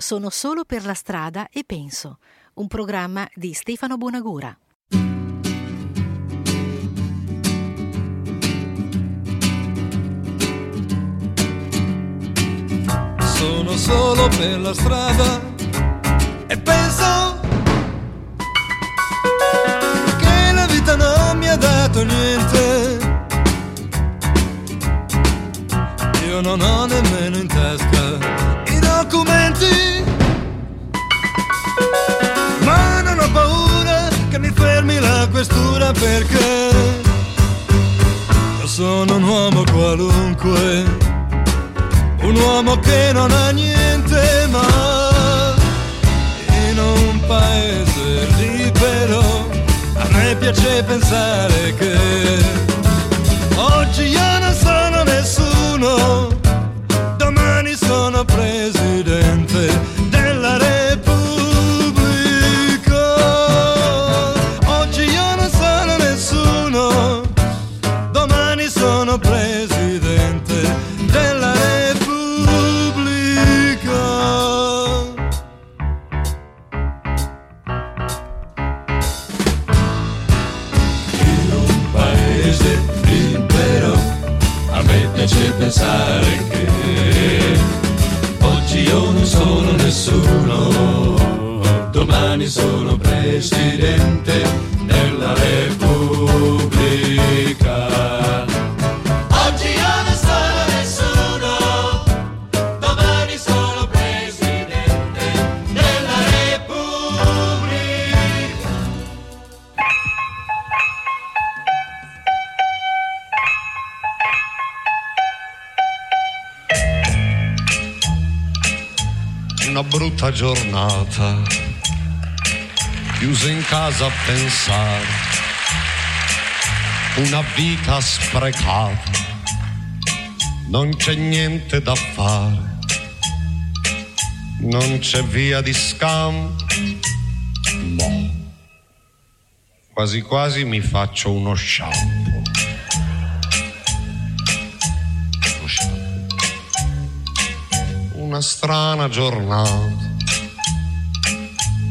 Sono solo per la strada e penso, un programma di Stefano Bonagura. Sono solo per la strada e penso che la vita non mi ha dato niente. Io non ho nemmeno in tasca i documenti, questura perché io sono un uomo qualunque un uomo che non ha niente ma in un paese libero a me piace pensare che oggi io non sono nessuno domani sono presidente una brutta giornata, chiuso in casa a pensare, una vita sprecata, non c'è niente da fare, non c'è via di scampo, quasi quasi mi faccio uno shampoo. Una strana giornata,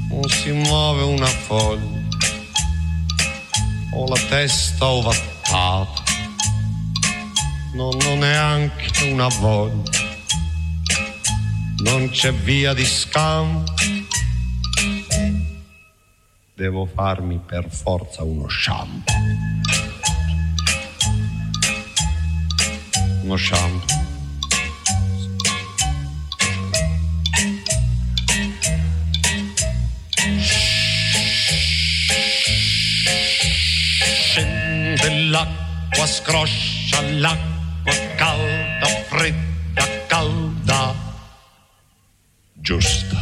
non si muove una foglia, ho la testa ovattata, non ho neanche una voglia, non c'è via di scampo, devo farmi per forza uno shampoo. Uno shampoo. Scroscia l'acqua calda, fredda, calda, giusta.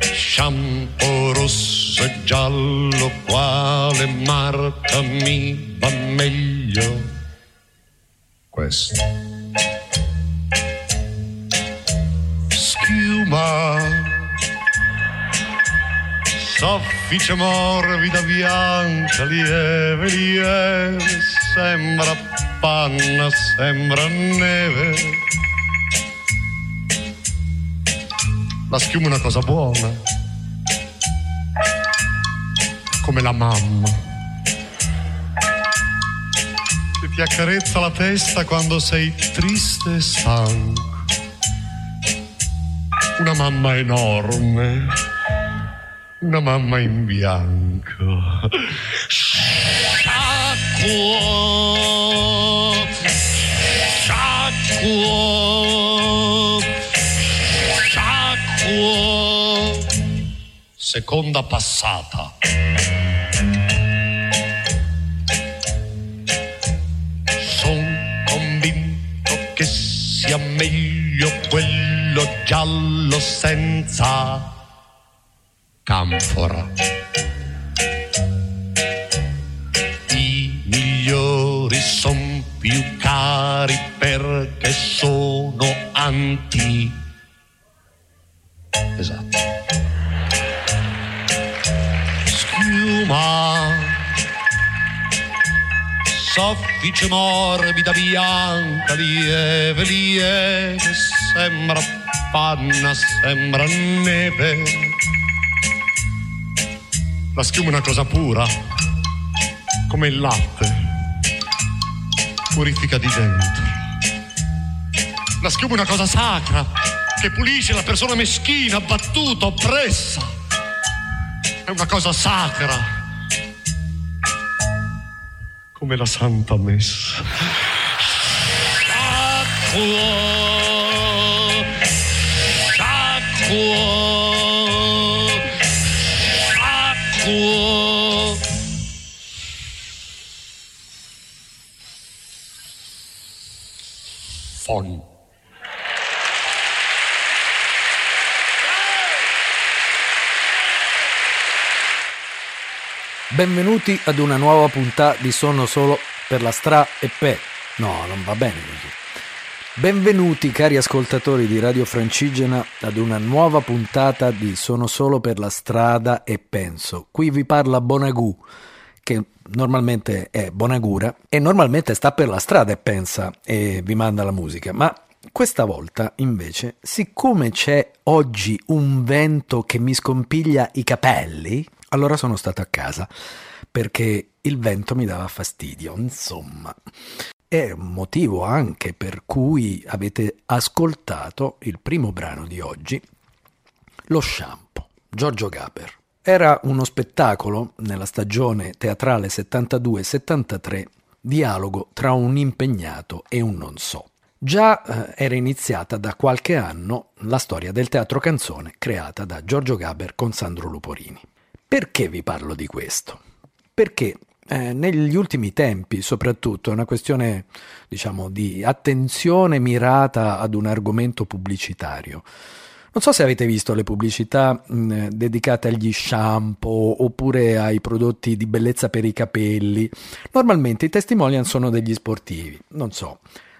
Shampoo rosso e giallo, quale marca mi va meglio? Questo. Schiuma soffice morbida bianca lieve lieve sembra panna sembra neve. La schiuma è una cosa buona. Come la mamma. Che ti accarezza la testa quando sei triste e stanco. Una mamma enorme una mamma in bianco. Sciacquo, sciacquo, sciacquo. Seconda passata. Son convinto che sia meglio quello giallo senza canfora. I migliori son più cari perché sono anti. Esatto. Schiuma soffice morbida bianca, lieve, lieve, sembra panna, sembra neve. La schiuma è una cosa pura, come il latte, purifica di dentro. La schiuma è una cosa sacra, che pulisce la persona meschina, battuta, oppressa. È una cosa sacra come la Santa Messa. Sacro, sacro. Fon. Benvenuti ad una nuova puntata di Sono solo per la stra e pe. No, non va bene così. Benvenuti cari ascoltatori di Radio Francigena ad una nuova puntata di Sono solo per la strada e penso. Qui vi parla Bonagù, che normalmente è Bonagura e normalmente sta per la strada e pensa e vi manda la musica, ma questa volta, invece, siccome c'è oggi un vento che mi scompiglia i capelli, allora sono stato a casa perché il vento mi dava fastidio, insomma. È un motivo anche per cui avete ascoltato il primo brano di oggi, Lo shampoo, Giorgio Gaber. Era uno spettacolo nella stagione teatrale 72-73, dialogo tra un impegnato e un non so. Già eh, era iniziata da qualche anno la storia del teatro canzone creata da Giorgio Gaber con Sandro Luporini. Perché vi parlo di questo? Perché eh, negli ultimi tempi, soprattutto, è una questione, diciamo, di attenzione mirata ad un argomento pubblicitario. Non so se avete visto le pubblicità mh, dedicate agli shampoo oppure ai prodotti di bellezza per i capelli. Normalmente i testimonial sono degli sportivi, non so,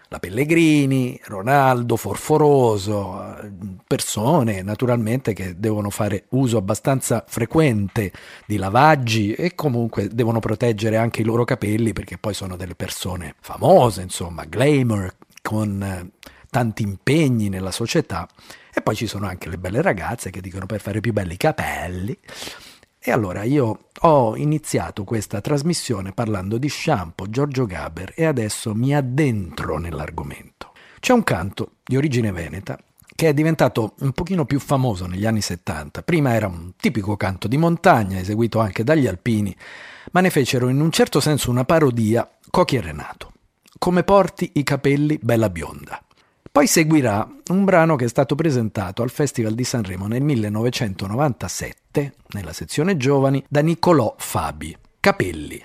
la Pellegrini, Ronaldo, Forforoso, persone naturalmente che devono fare uso abbastanza frequente di lavaggi e comunque devono proteggere anche i loro capelli perché poi sono delle persone famose, insomma, glamour, con eh, tanti impegni nella società. E poi ci sono anche le belle ragazze che dicono per fare più belli i capelli. E allora io ho iniziato questa trasmissione parlando di shampoo, Giorgio Gaber e adesso mi addentro nell'argomento. C'è un canto di origine veneta che è diventato un pochino più famoso negli anni 70. Prima era un tipico canto di montagna, eseguito anche dagli alpini, ma ne fecero in un certo senso una parodia Cocchi e Renato. Come porti i capelli bella bionda. Poi seguirà un brano che è stato presentato al Festival di Sanremo nel 1997, nella sezione giovani, da Niccolò Fabi. Capelli.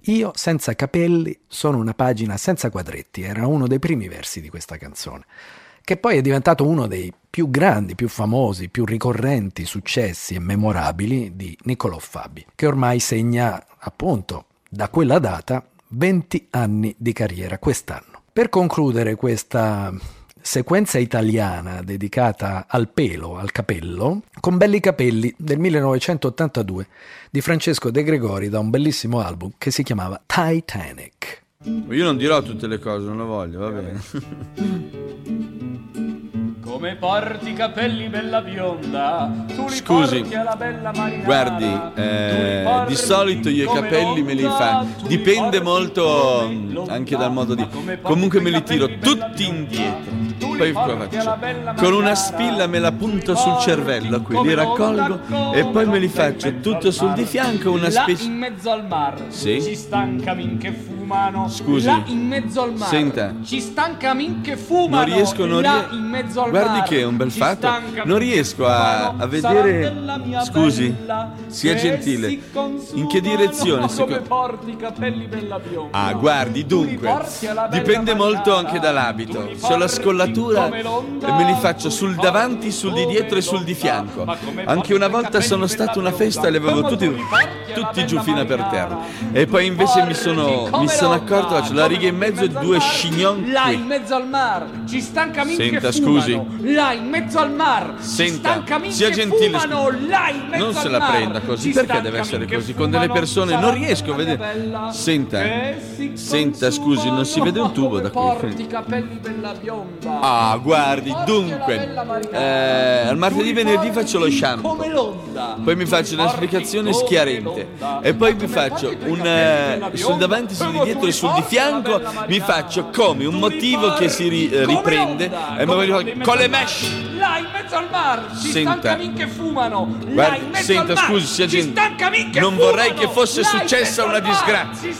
Io senza capelli sono una pagina senza quadretti, era uno dei primi versi di questa canzone, che poi è diventato uno dei più grandi, più famosi, più ricorrenti successi e memorabili di Niccolò Fabi, che ormai segna appunto da quella data 20 anni di carriera quest'anno. Per concludere questa sequenza italiana dedicata al pelo, al capello, con Belli capelli del 1982 di Francesco De Gregori da un bellissimo album che si chiamava Titanic. Io non dirò tutte le cose, non lo voglio, va bene. Come porti i capelli bella bionda, tu li Scusi, porti alla bella marinara. Guardi, eh, di solito io i capelli me li li Dipende molto anche dal modo di. Comunque me li tiro tutti bionda, indietro. Poi faccio? Con una spilla me la punto sul cervello qui, come li raccolgo e poi me li come faccio tutto sul di fianco, una specie. in mezzo al mar Sì? ci stan camin che fumano. Scusi. Là in mezzo al mar Senta. ci stan camin che fumano. Non riesco, non Là rie- in mezzo al Guardi che è un bel fatto. Non riesco a, a vedere. Scusi, sia gentile. si. In che direzione? Come seco- porti i capelli bella bionda? Ah, guardi, dunque, dipende molto anche dall'abito. Se ho la scollatura e me li faccio sul davanti, sul di dietro e sul di fianco. Anche una volta sono stato a una festa e li avevo tutti. Tutti giù fino per terra. E poi invece mi sono, mi sono accorto, faccio la riga in mezzo e due chignon Là in mezzo al mar ci stanno camin Senta, scusi. Là in mezzo al mar Senta, sia gentile, Non se la prenda così, perché deve essere così? Con delle persone non riesco a vedere. Senta, senta, scusi, non si vede un tubo da qui. Porti i capelli bella bionda. Ah, guardi, dunque, eh, al martedì venerdì faccio lo shampoo. Poi mi faccio una spiegazione schiarente l'onda. e poi mi faccio un eh, sul davanti, sul di dietro e sul di fianco mi faccio come un motivo che si ri- eh, riprende e l'onda in mezzo con le mesh. Là in mezzo al mar ci Senta. stanno camin che fumano. Là Guardi, in mezzo senta, al mar scusi, ci gentile. stanno camin che Non fumano. vorrei che fosse Là successa una disgrazia.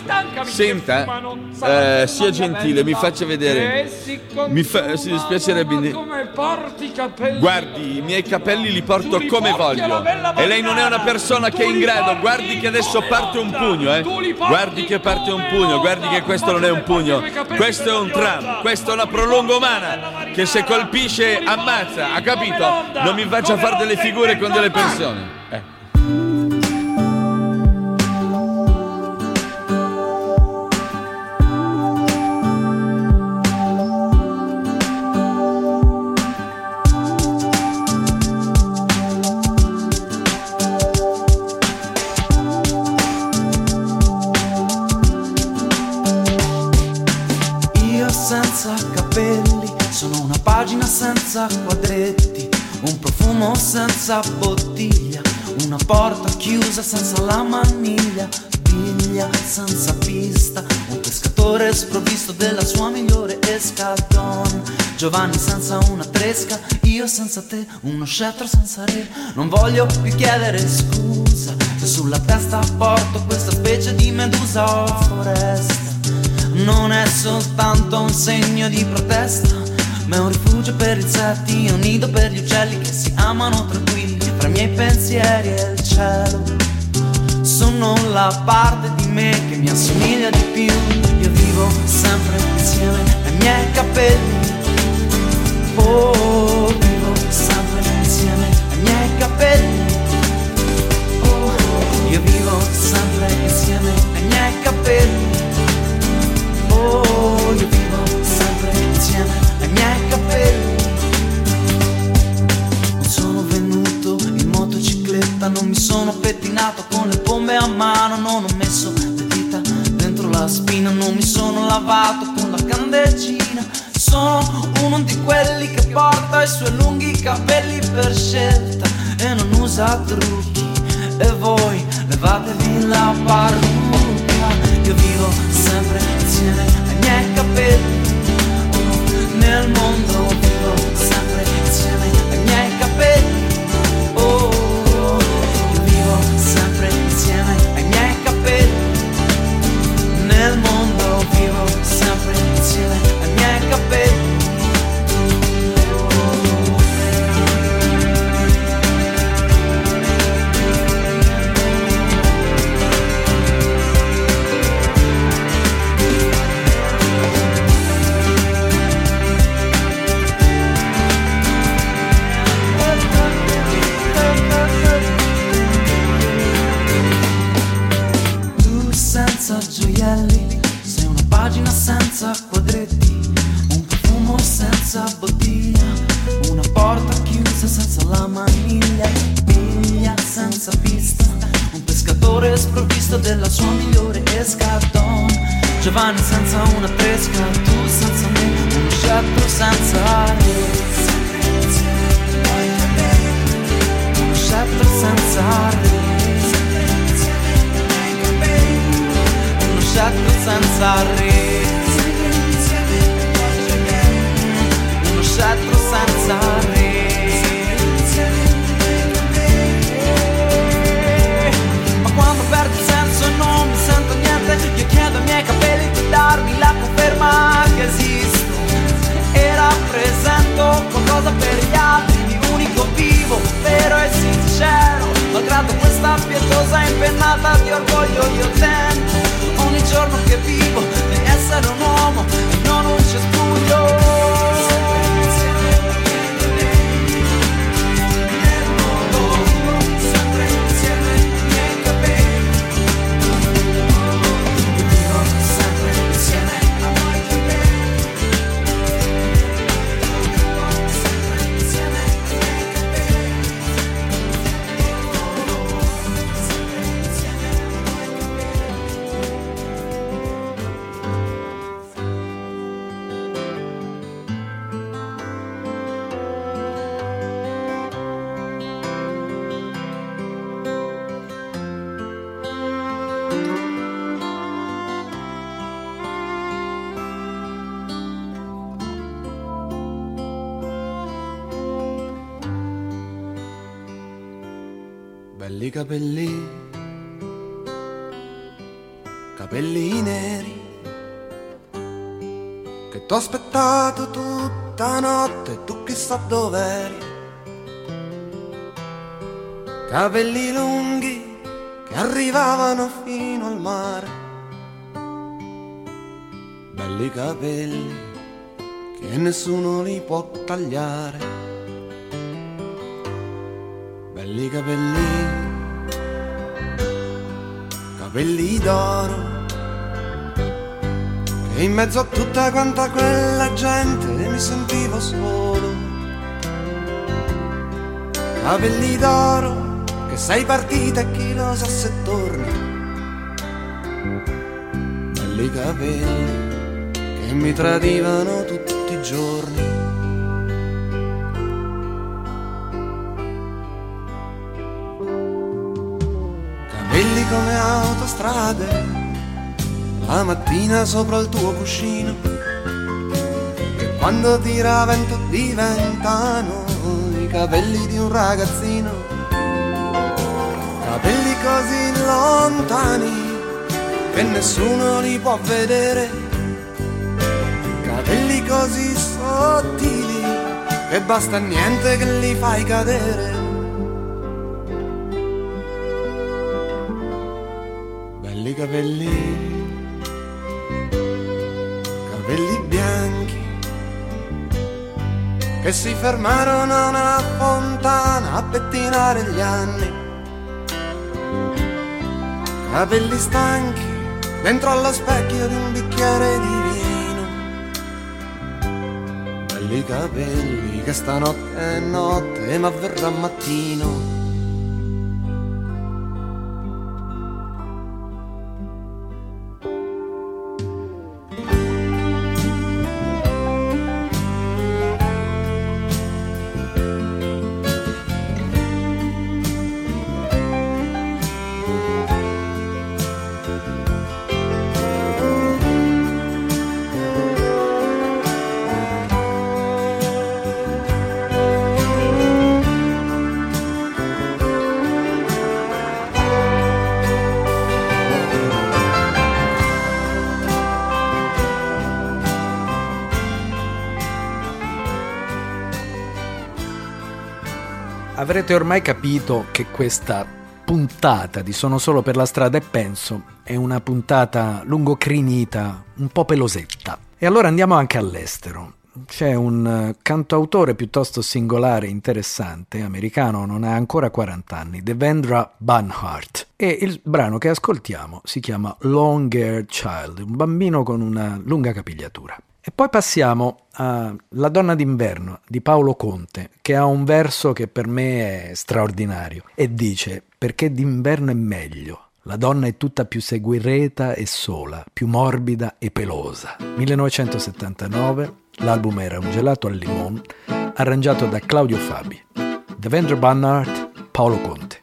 Senta, fumano. eh, sia gentile, mi faccia vedere. si Mi fa- si dispiacerebbe come porti i capelli Guardi, i miei capelli li porto li come voglio. E lei non è una persona che è in grado. Guardi che adesso parte un pugno, eh. Guardi che parte un pugno. Guardi che questo non è un pugno. Questo è un tram. Questa è una prolunga umana. Che se colpisce ammazza. Ha capito? Non mi faccia fare delle figure con delle persone. Eh. Senza quadretti, un profumo senza bottiglia, una porta chiusa senza la maniglia, biglia senza pista, un pescatore sprovvisto della sua migliore escadon. Giovanni senza una tresca, io senza te, uno scettro senza re, non voglio più chiedere scusa se sulla testa porto questa specie di medusa o foresta non è soltanto un segno di protesta, ma è un rifugio per insetti, un nido per gli uccelli che si amano tranquilli fra i miei pensieri e il cielo. Sono la parte di me che mi assomiglia di più, io vivo sempre insieme ai miei capelli. Oh, vivo sempre insieme ai miei capelli. Oh, io vivo sempre insieme ai miei capelli. Oh, io vivo capelli. Sono venuto in motocicletta, non mi sono pettinato con le pompe a mano, non ho messo le dita dentro la spina, non mi sono lavato con la candeggina. Sono uno di quelli che porta i suoi lunghi capelli per scelta e non usa trucchi. E voi levatevi la parrucca. Io vivo sempre insieme. Oh, nel mondo vivo belli capelli, capelli neri, che t'ho aspettato tutta notte, tu chissà dov'eri. Capelli lunghi che arrivavano fino al mare, belli capelli che nessuno li può tagliare. Belli capelli, capelli d'oro, che in mezzo a tutta quanta quella gente mi sentivo solo. Capelli d'oro, che sei partita e chi lo sa se torni. Belli capelli, che mi tradivano tutti i giorni. Autostrade, la mattina sopra il tuo cuscino, che quando tira vento diventano i capelli di un ragazzino, capelli così lontani che nessuno li può vedere, capelli così sottili che basta niente che li fai cadere. Che si fermarono a una fontana a pettinare gli anni. Capelli stanchi dentro allo specchio di un bicchiere di vino. Belli capelli che stanotte è notte ma verrà mattino. Avrete ormai capito che questa puntata di Sono solo per la strada e penso è una puntata lungocrinita, un po' pelosetta. E allora andiamo anche all'estero. C'è un eh, cantautore piuttosto singolare, interessante, americano, non ha ancora 40 anni, Devendra Banhart. E il brano che ascoltiamo si chiama Long Haired Child, un bambino con una lunga capigliatura. E poi passiamo a La donna d'inverno di Paolo Conte, che ha un verso che per me è straordinario e dice perché d'inverno è meglio. La donna è tutta più seguireta e sola, più morbida e pelosa. 1979, l'album era Un gelato al limone, arrangiato da Claudio Fabi. Devendra Banhart, Paolo Conte.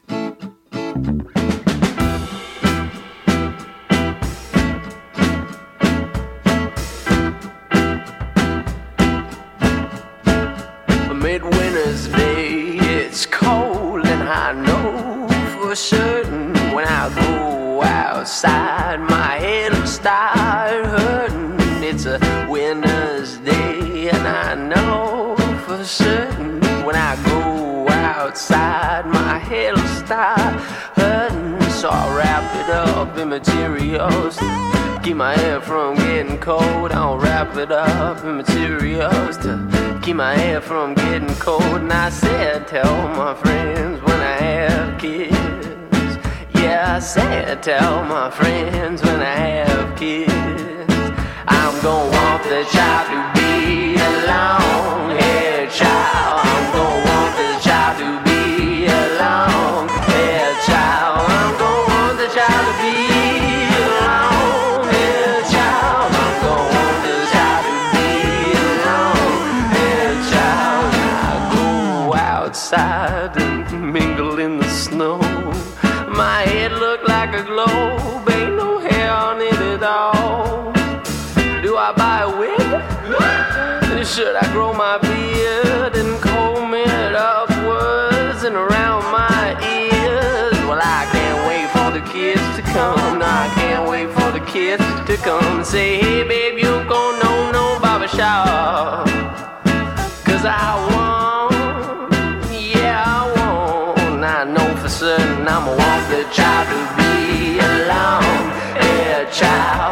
Materials. Keep my hair from getting cold. I'll wrap it up in materials to keep my hair from getting cold. And I said, tell my friends when I have kids. Yeah, I said, tell my friends when I have kids. I'm gonna want the child to be a grow my beard and comb it upwards and around my ears. Well, I can't wait for the kids to come. No, I can't wait for the kids to come. Say, hey, babe, you gon' know no barber shop. Cause I want, yeah, I want. I know for certain I'ma want the child to be alone. Yeah, child.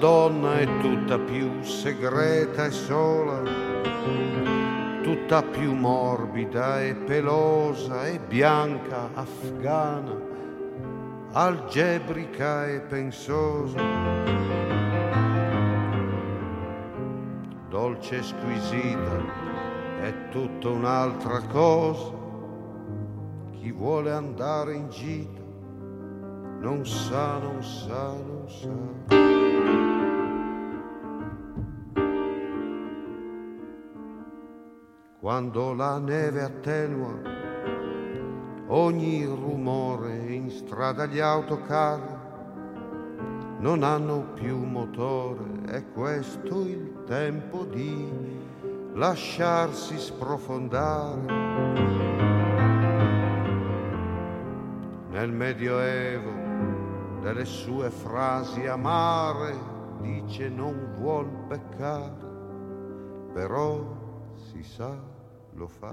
Donna è tutta più segreta e sola, tutta più morbida e pelosa e bianca, afghana, algebrica e pensosa. Dolce e squisita è tutta un'altra cosa. Chi vuole andare in gita non sa, non sa, non sa. Quando la neve attenua ogni rumore in strada gli autocarri non hanno più motore, è questo il tempo di lasciarsi sprofondare. Nel Medioevo delle sue frasi amare dice non vuol peccare, però si sa lo fa.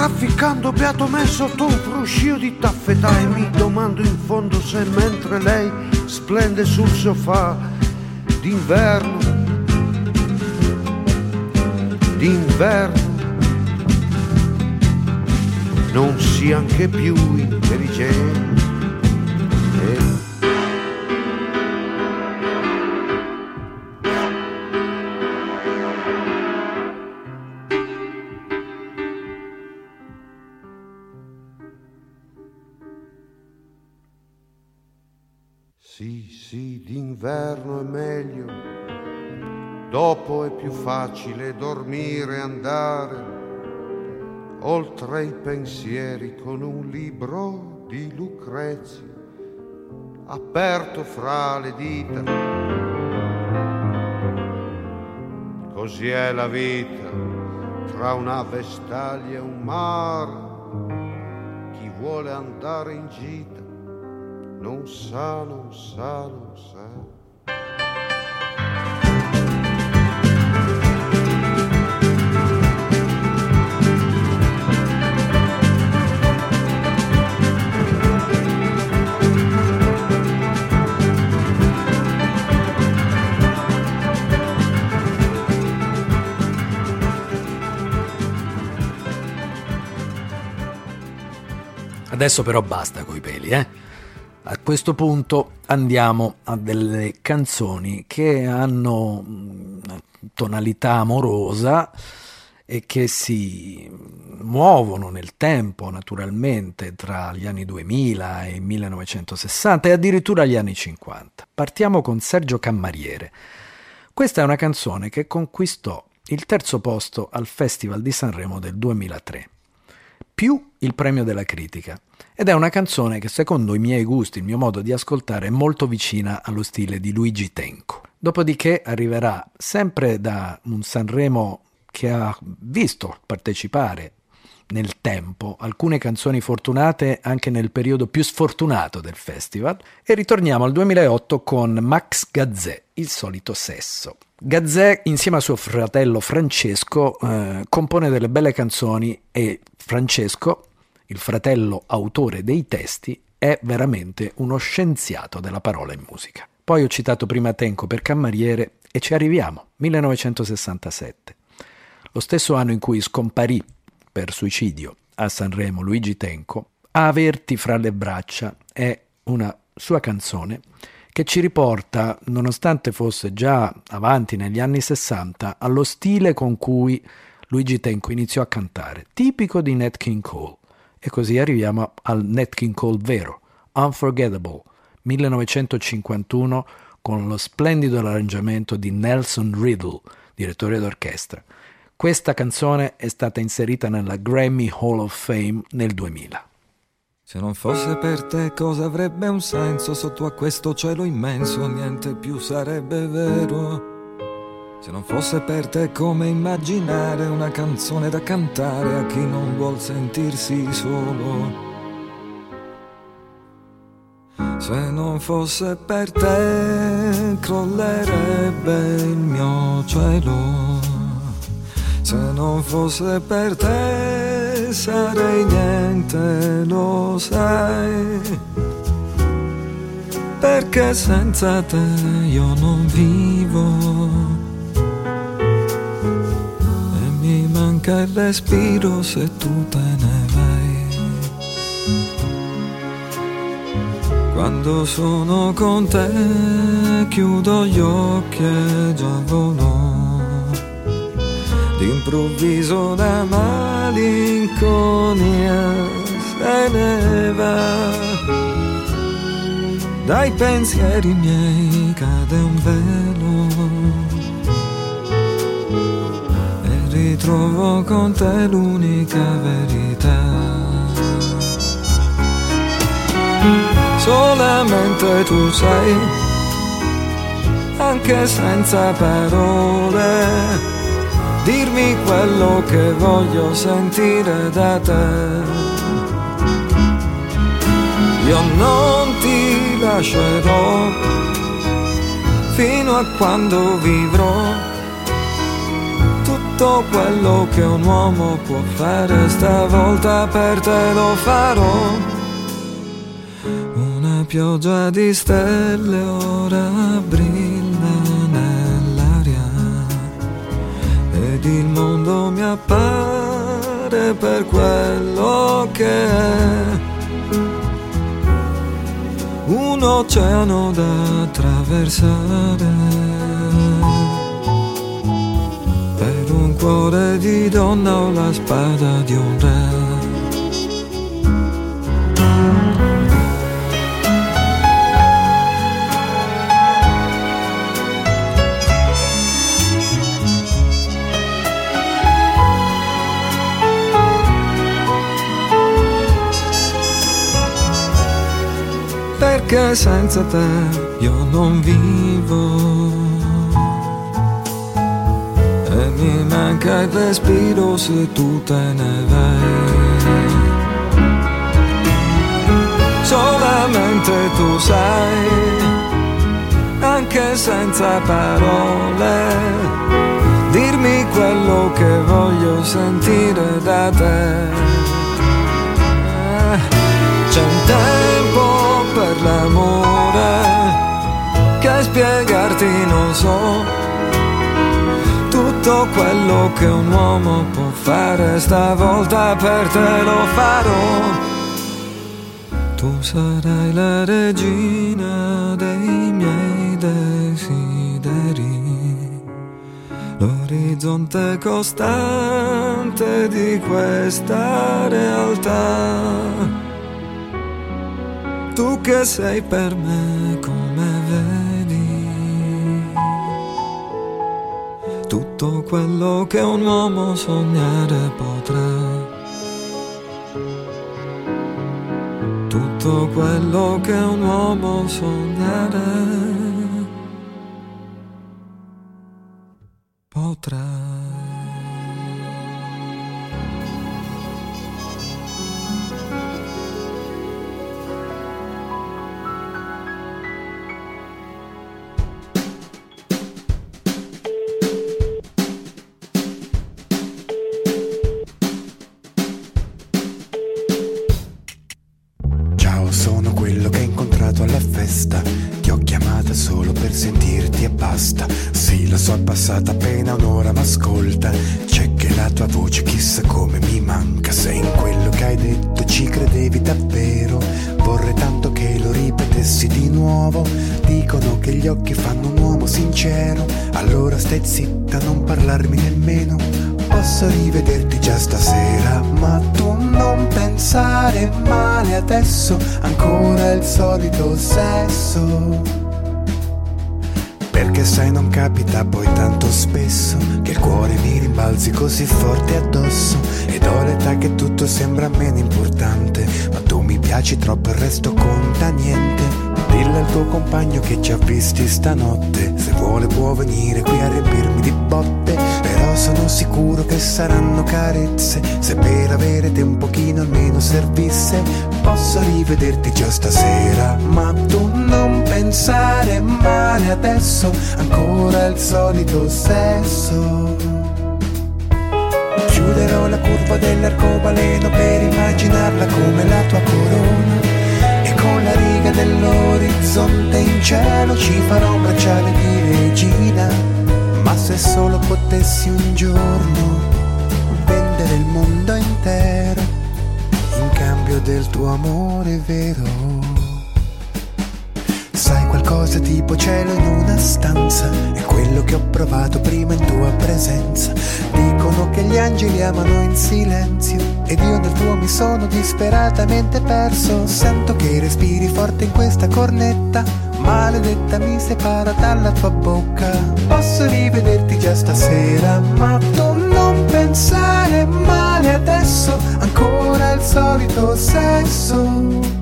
Trafficando beato me sotto un fruscio di taffetà e mi domando in fondo se mentre lei splende sul sofà d'inverno, d'inverno, non sia anche più intelligente. Sì, sì, d'inverno è meglio, dopo è più facile dormire e andare oltre i pensieri con un libro di Lucrezia aperto fra le dita. Così è la vita tra una vestaglia e un mare. Chi vuole andare in gita non sa, non sa, non sa. Adesso però basta coi peli, eh? A questo punto andiamo a delle canzoni che hanno una tonalità amorosa e che si muovono nel tempo naturalmente tra gli anni 2000 e 1960 e addirittura gli anni 50. Partiamo con Sergio Cammariere. Questa è una canzone che conquistò il terzo posto al Festival di Sanremo del 2003, più il premio della critica. Ed è una canzone che secondo i miei gusti, il mio modo di ascoltare, è molto vicina allo stile di Luigi Tenco. Dopodiché arriverà sempre da un Sanremo che ha visto partecipare nel tempo alcune canzoni fortunate anche nel periodo più sfortunato del festival e ritorniamo al 2008 con Max Gazzè, Il solito sesso. Gazzè insieme a suo fratello Francesco eh, compone delle belle canzoni e Francesco, il fratello autore dei testi, è veramente uno scienziato della parola in musica. Poi ho citato prima Tenco per Cammariere e ci arriviamo, 1967. Lo stesso anno in cui scomparì per suicidio a Sanremo Luigi Tenco, averti fra le braccia è una sua canzone che ci riporta, nonostante fosse già avanti negli anni 60, allo stile con cui Luigi Tenco iniziò a cantare, tipico di Nat King Cole. E così arriviamo al Nat King Cole vero, Unforgettable, 1951, con lo splendido arrangiamento di Nelson Riddle, direttore d'orchestra. Questa canzone è stata inserita nella Grammy Hall of Fame nel 2000. Se non fosse per te cosa avrebbe un senso sotto a questo cielo immenso niente più sarebbe vero. Se non fosse per te come immaginare una canzone da cantare a chi non vuol sentirsi solo. Se non fosse per te crollerebbe il mio cielo. Se non fosse per te sarei niente, lo sai. Perché senza te io non vivo. E mi manca il respiro se tu te ne vai. Quando sono con te chiudo gli occhi e già volo. D'improvviso la malinconia se ne va. Dai pensieri miei cade un velo e ritrovo con te l'unica verità. Solamente tu sai, anche senza parole dirmi quello che voglio sentire da te. Io non ti lascerò fino a quando vivrò tutto quello che un uomo può fare, stavolta per te lo farò. Una pioggia di stelle ora brilla mondo mi appare per quello che è. Un oceano da attraversare per un cuore di donna o la spada di un re. Perché senza te io non vivo e mi manca il respiro se tu te ne vai. Solamente tu sai, anche senza parole, dirmi quello che voglio sentire da te. C'è un tempo spiegarti non so. Tutto quello che un uomo può fare stavolta per te lo farò. Tu sarai la regina dei miei desideri, l'orizzonte costante di questa realtà. Tu che sei per me come vedi, tutto quello che un uomo sognare potrà. tutto quello che un uomo sognare potrà. Non parlarmi nemmeno. Posso rivederti già stasera, ma tu non pensare male adesso, ancora il solito sesso. Perché sai non capita poi tanto spesso che il cuore mi rimbalzi così forte addosso ed ho l'età che tutto sembra meno importante, ma tu mi piaci troppo il resto conta niente. Dillo al tuo compagno che ci ha visti stanotte, se vuole può venire qui a riempirmi di botte, però sono sicuro che saranno carezze, se per avere te un pochino almeno servisse, posso rivederti già stasera, ma tu non pensare male adesso, ancora il solito sesso. Chiuderò la curva dell'arcobaleno per immaginarla come la tua corona. E con la riga dell'orizzonte in cielo ci farò un bracciale di regina. Se solo potessi un giorno vendere il mondo intero in cambio del tuo amore vero. Sai qualcosa tipo cielo in una stanza? È quello che ho provato prima in tua presenza. Dicono che gli angeli amano in silenzio Ed io nel tuo mi sono disperatamente perso. Sento che respiri forte in questa cornetta Maledetta mi separa dalla tua bocca Posso rivederti già stasera Ma tu non pensare male adesso Ancora il solito sesso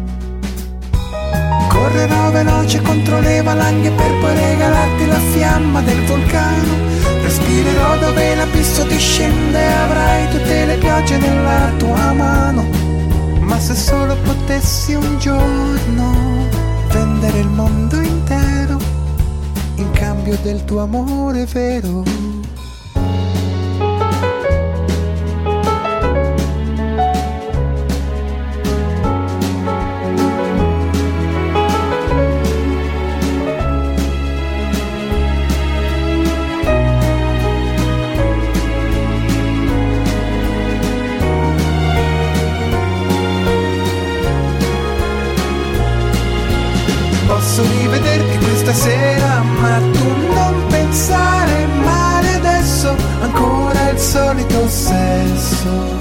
Correrò veloce contro le valanghe per poi regalarti la fiamma del vulcano. Respirerò dove l'abisso discende e avrai tutte le piogge nella tua mano. Ma se solo potessi un giorno il mondo intero in cambio del tuo amore vero. Sesso.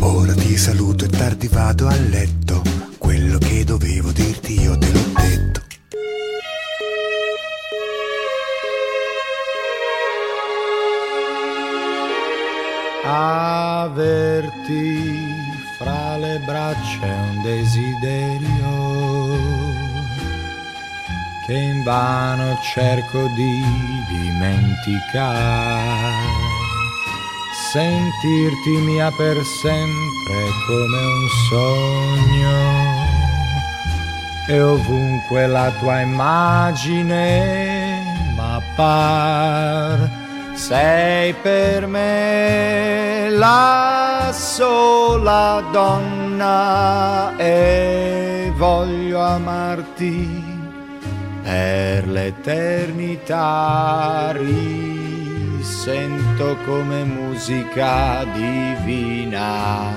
Ora ti saluto e tardi vado a letto, quello che dovevo dirti io te l'ho detto. Averti fra le braccia è un desiderio che invano cerco di dimenticare. Sentirti mia per sempre come un sogno e ovunque la tua immagine m'appar. Sei per me la sola donna e voglio amarti per l'eternità. Risento come musica divina.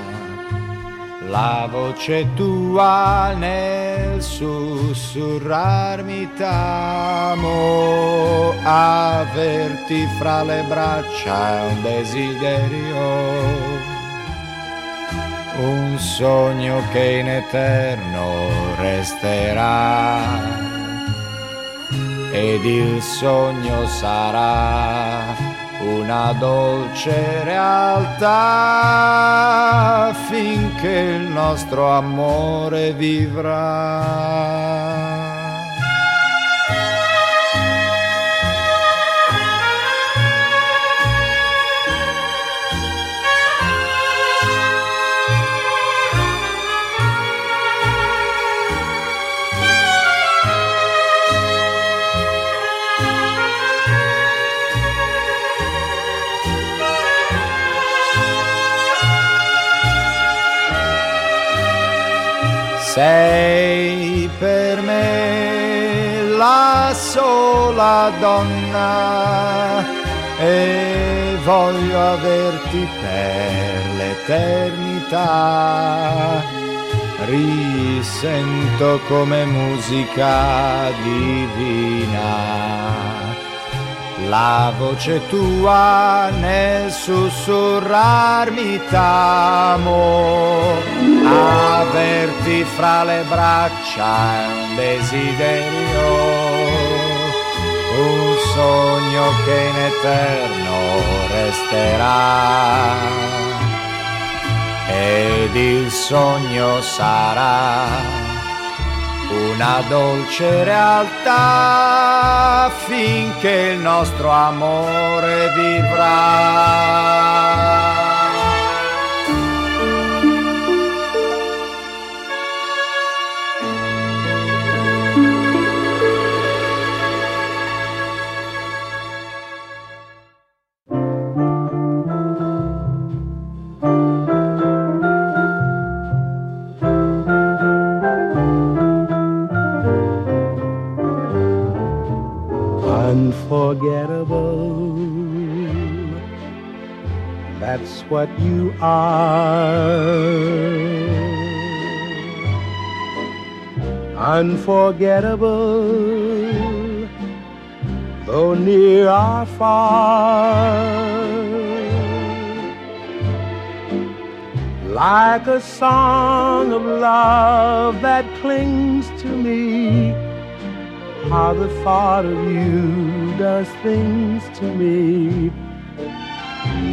La voce tua nel sussurrarmi t'amo, averti fra le braccia un desiderio un sogno che in eterno resterà. Ed il sogno sarà una dolce realtà finché il nostro amore vivrà. Sei per me la sola donna e voglio averti per l'eternità. Risento come musica divina la voce tua nel sussurrarmi t'amo, averti fra le braccia è un desiderio, un sogno che in eterno resterà. Ed il sogno sarà una dolce realtà finché il nostro amore vivrà. What you are. Unforgettable, though near or far. Like a song of love that clings to me how the thought of you does things to me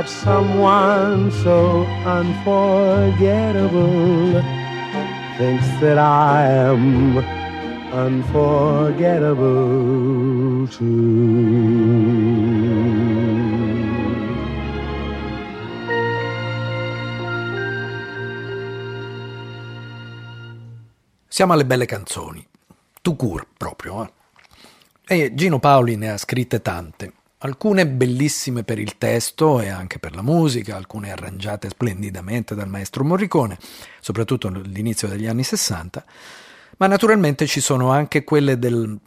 That someone so unforgettable thinks that I am unforgettable too. Siamo alle belle canzoni, tu cur proprio. Eh? E Gino Paoli ne ha scritte tante, alcune bellissime per il testo e anche per la musica, alcune arrangiate splendidamente dal maestro Morricone, soprattutto all'inizio degli anni 60, ma naturalmente ci sono anche quelle del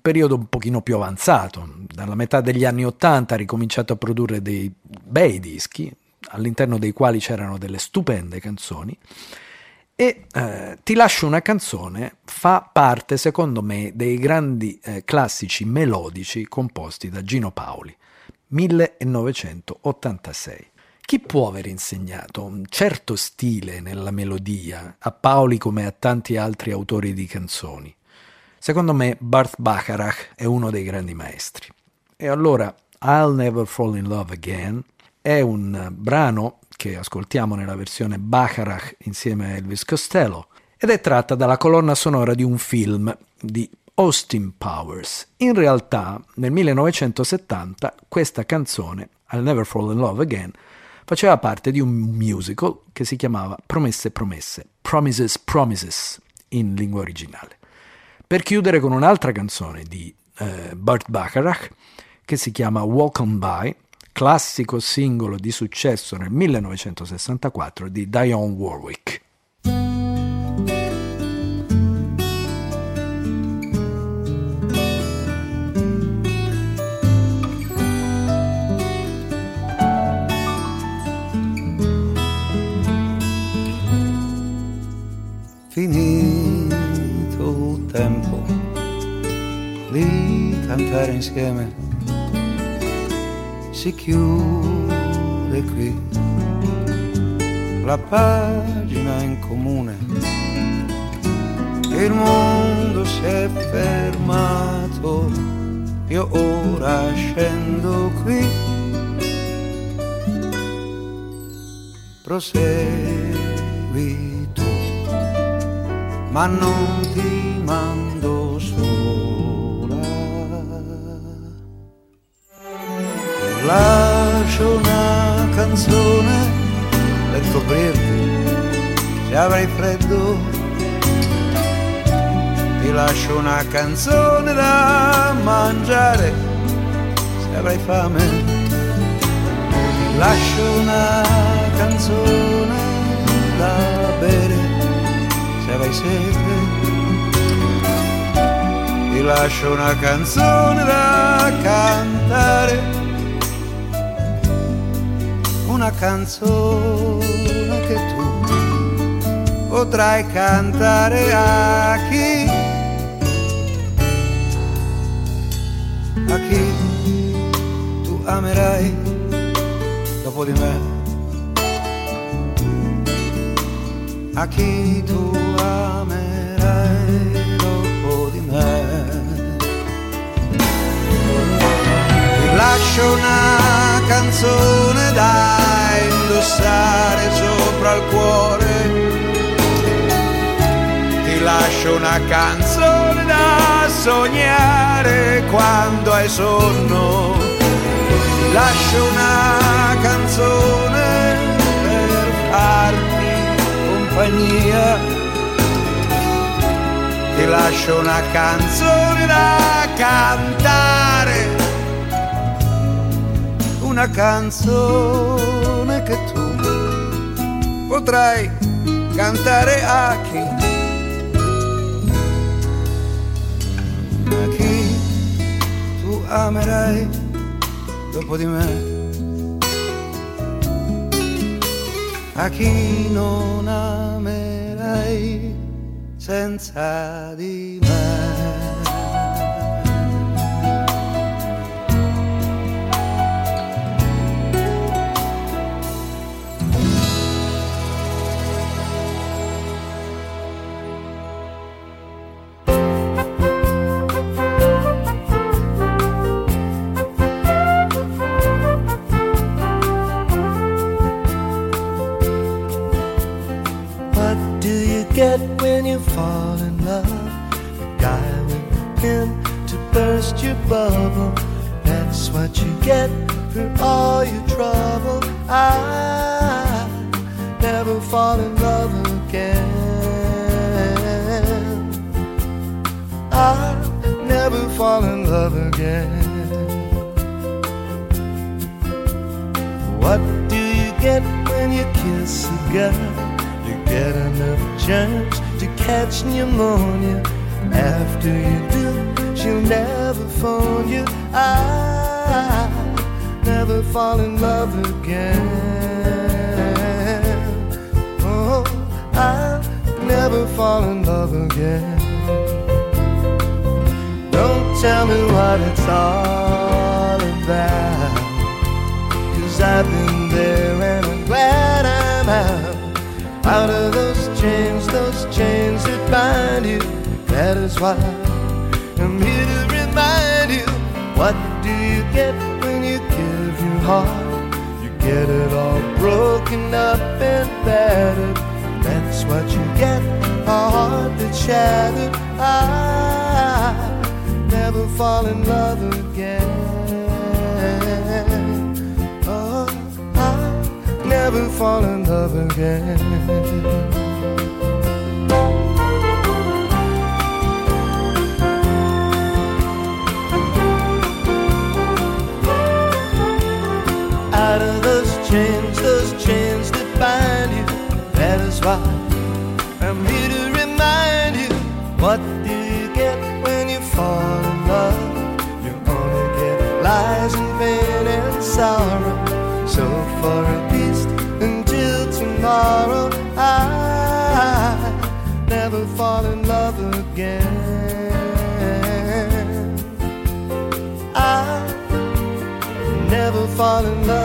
periodo un pochino più avanzato. Dalla metà degli anni 80 ha ricominciato a produrre dei bei dischi, all'interno dei quali c'erano delle stupende canzoni, e eh, Ti lascio una canzone fa parte, secondo me, dei grandi eh, classici melodici composti da Gino Paoli, 1986. Chi può aver insegnato un certo stile nella melodia a Paoli come a tanti altri autori di canzoni? Secondo me Bart Bacharach è uno dei grandi maestri. E allora I'll Never Fall in Love Again è un brano che ascoltiamo nella versione Bacharach insieme a Elvis Costello ed è tratta dalla colonna sonora di un film di Austin Powers. In realtà, nel 1970, questa canzone, I'll Never Fall in Love Again, faceva parte di un musical che si chiamava Promesse Promesse, Promises Promises in lingua originale. Per chiudere con un'altra canzone di eh, Burt Bacharach che si chiama Walk On By, classico singolo di successo nel 1964 di Dionne Warwick. Finito il tempo di cantare insieme si chiude qui. La pagina in comune. Il mondo si è fermato. Io ora scendo qui. Prosegui tu ma non ti mando lascio una canzone per coprirti se avrai freddo. Ti lascio una canzone da mangiare se avrai fame. Ti lascio una canzone da bere se avrai sete. Ti lascio una canzone da cantare una canzone che tu potrai cantare a chi? A chi tu amerai dopo di me? A chi tu amerai dopo di me? Lascio una canzone da indossare sopra il cuore. Ti lascio una canzone da sognare quando hai sonno. Lascio una canzone per farti compagnia. Ti lascio una canzone da cantare. Una canzone che tu potrai cantare a chi? A chi tu amerai dopo di me? A chi non amerai senza di me what it's all about. Cause I've been there and I'm glad I'm out. Out of those chains, those chains that bind you. That is why I'm here to remind you what do you get when you give your heart? You get it all broken up and battered. That's what you get, a heart that's shattered. I never fall in love again. Oh, I never fall in love again. fall in love.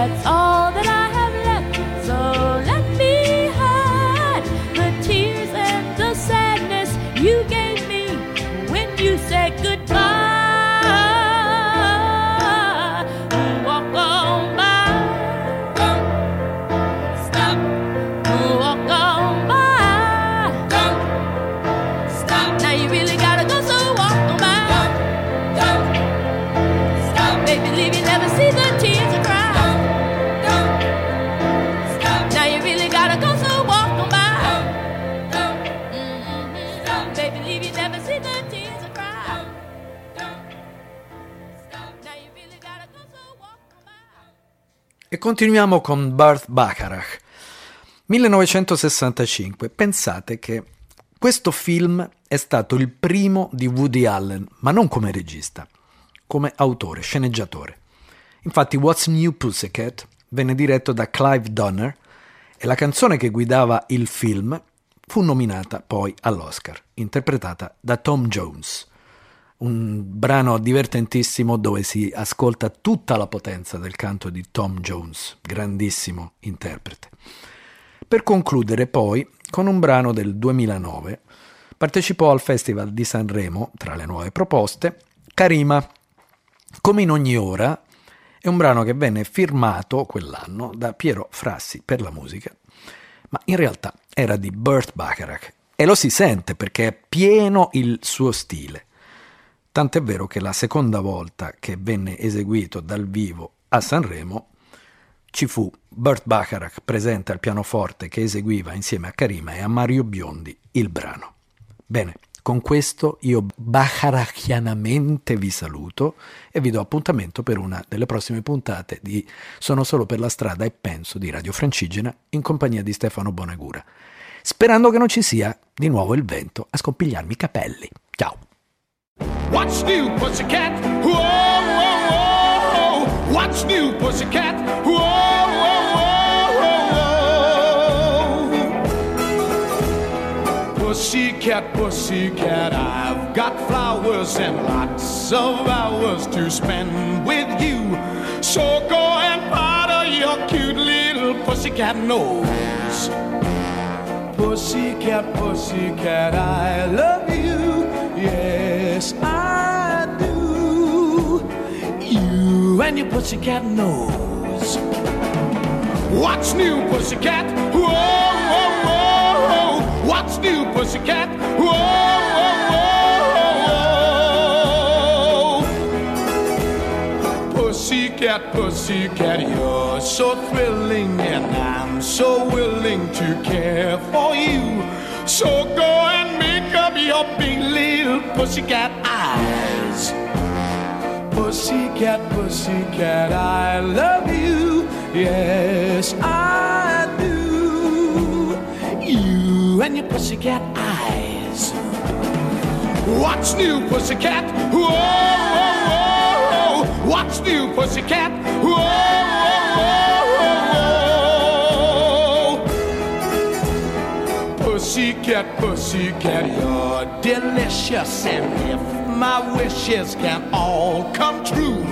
that's all. Continuiamo con Burt Bacharach. 1965. Pensate che questo film è stato il primo di Woody Allen, ma non come regista, come autore, sceneggiatore. Infatti What's New Pussycat venne diretto da Clive Donner e la canzone che guidava il film fu nominata poi all'Oscar, interpretata da Tom Jones. Un brano divertentissimo dove si ascolta tutta la potenza del canto di Tom Jones, grandissimo interprete. Per concludere poi con un brano del 2009, partecipò al Festival di Sanremo, tra le nuove proposte, Karima. Come in ogni ora, è un brano che venne firmato quell'anno da Piero Frassi per la musica, ma in realtà era di Burt Bacharach e lo si sente perché è pieno il suo stile. Tant'è vero che la seconda volta che venne eseguito dal vivo a Sanremo ci fu Burt Bacharach presente al pianoforte che eseguiva insieme a Karima e a Mario Biondi il brano. Bene, con questo io bacharachianamente vi saluto e vi do appuntamento per una delle prossime puntate di Sono solo per la strada e penso di Radio Francigena in compagnia di Stefano Bonagura, sperando che non ci sia di nuovo il vento a scompigliarmi i capelli. Ciao! What's new, pussycat? Whoa, whoa, whoa. What's new, pussycat? Whoa, whoa, whoa, whoa. Pussycat, pussycat, I've got flowers and lots of hours to spend with you. So go and powder your cute little pussycat nose. Pussycat, pussycat, I love you. And your pussycat nose. What's new, pussycat? Whoa, whoa, whoa. What's new, pussycat? Whoa, whoa, whoa, whoa. Pussycat, pussycat, you're so thrilling, and I'm so willing to care for you. So go and make up your big little pussycat eyes. Pussycat, pussycat, I love you. Yes, I do. You and your pussycat eyes. What's new, pussycat? Whoa, whoa, whoa. What's new, pussycat? Whoa, whoa, whoa, whoa. Pussycat, pussycat, you're delicious. And if my wishes can all come true,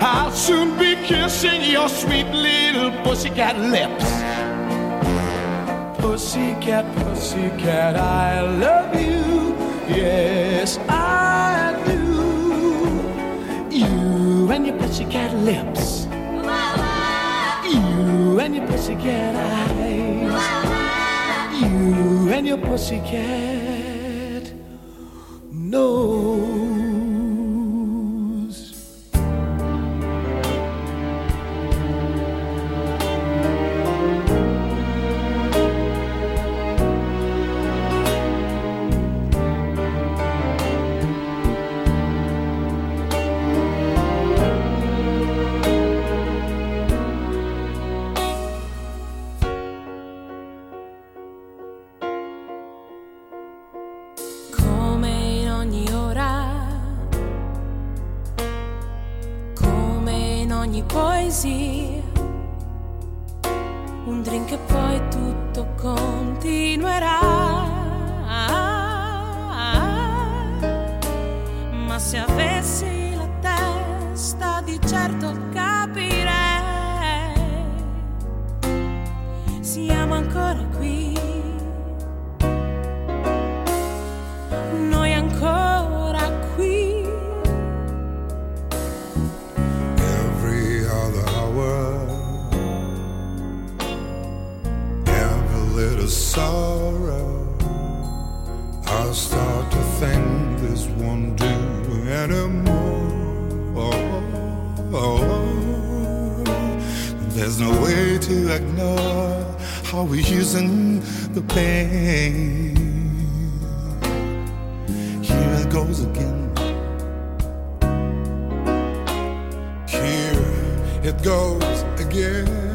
I'll soon be kissing your sweet little pussycat lips. Pussycat, pussycat, I love you. Yes, I do. You and your pussycat lips. You and your pussycat eyes. You and your pussycat nose. dreams again. Here it goes again.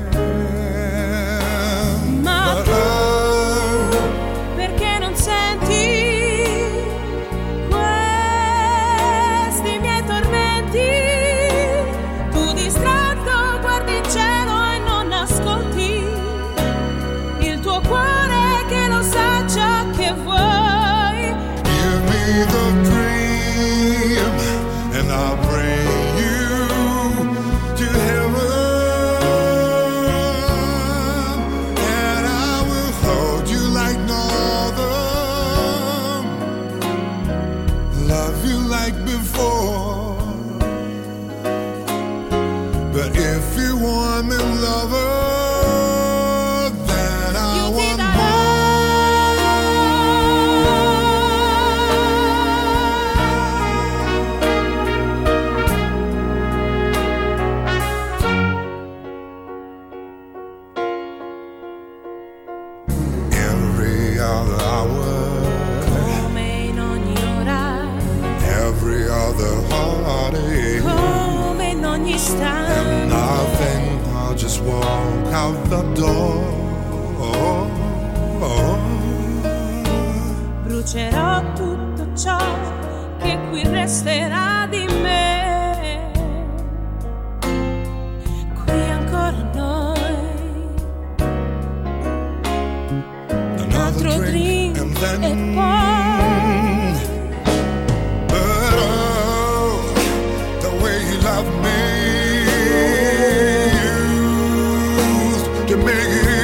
make it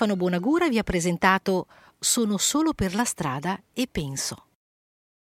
Stefano Bonagura vi ha presentato Sono solo per la strada e penso.